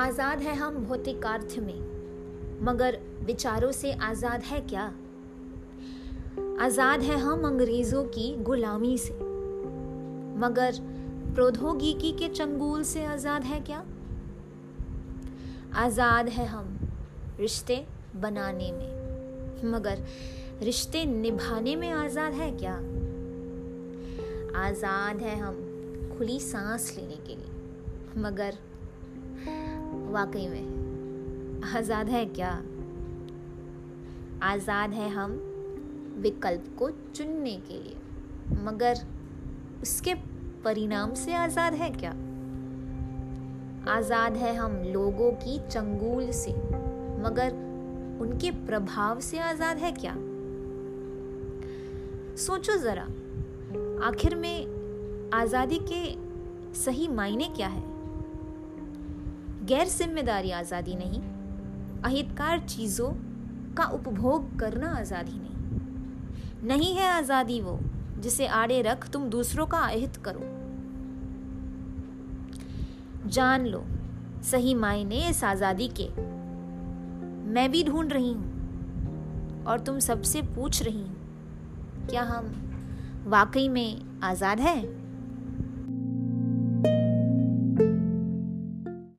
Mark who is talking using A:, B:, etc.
A: आज़ाद है हम भौतिकार्थ में, मगर विचारों से आज़ाद है क्या? आज़ाद है हम अंग्रेज़ों की गुलामी से, मगर प्रौद्योगिकी के चंगुल से आज़ाद है क्या? आज़ाद है हम रिश्ते बनाने में, मगर रिश्ते निभाने में आज़ाद है क्या? आज़ाद है हम खुली सांस लेने के लिए, मगर वाकई में। आज़ाद है क्या? आज़ाद है हम विकल्प को चुनने के लिए, मगर उसके परिणाम से आज़ाद है क्या? आज़ाद है हम लोगों की चंगुल से, मगर उनके प्रभाव से आज़ाद है क्या? सोचो ज़रा, आखिर में आज़ादी के सही मायने क्या है? गैर ज़िम्मेदारी आज़ादी नहीं, अहितकार चीज़ों का उपभोग करना आज़ादी नहीं। नहीं है आज़ादी वो, जिसे आड़े रख तुम दूसरों का अहित करो। जान लो, सही मायने इस आज़ादी के। मैं भी ढूंढ रही हूँ, और तुम सबसे पूछ रही हूँ, क्या हम वाकई में आज़ाद हैं?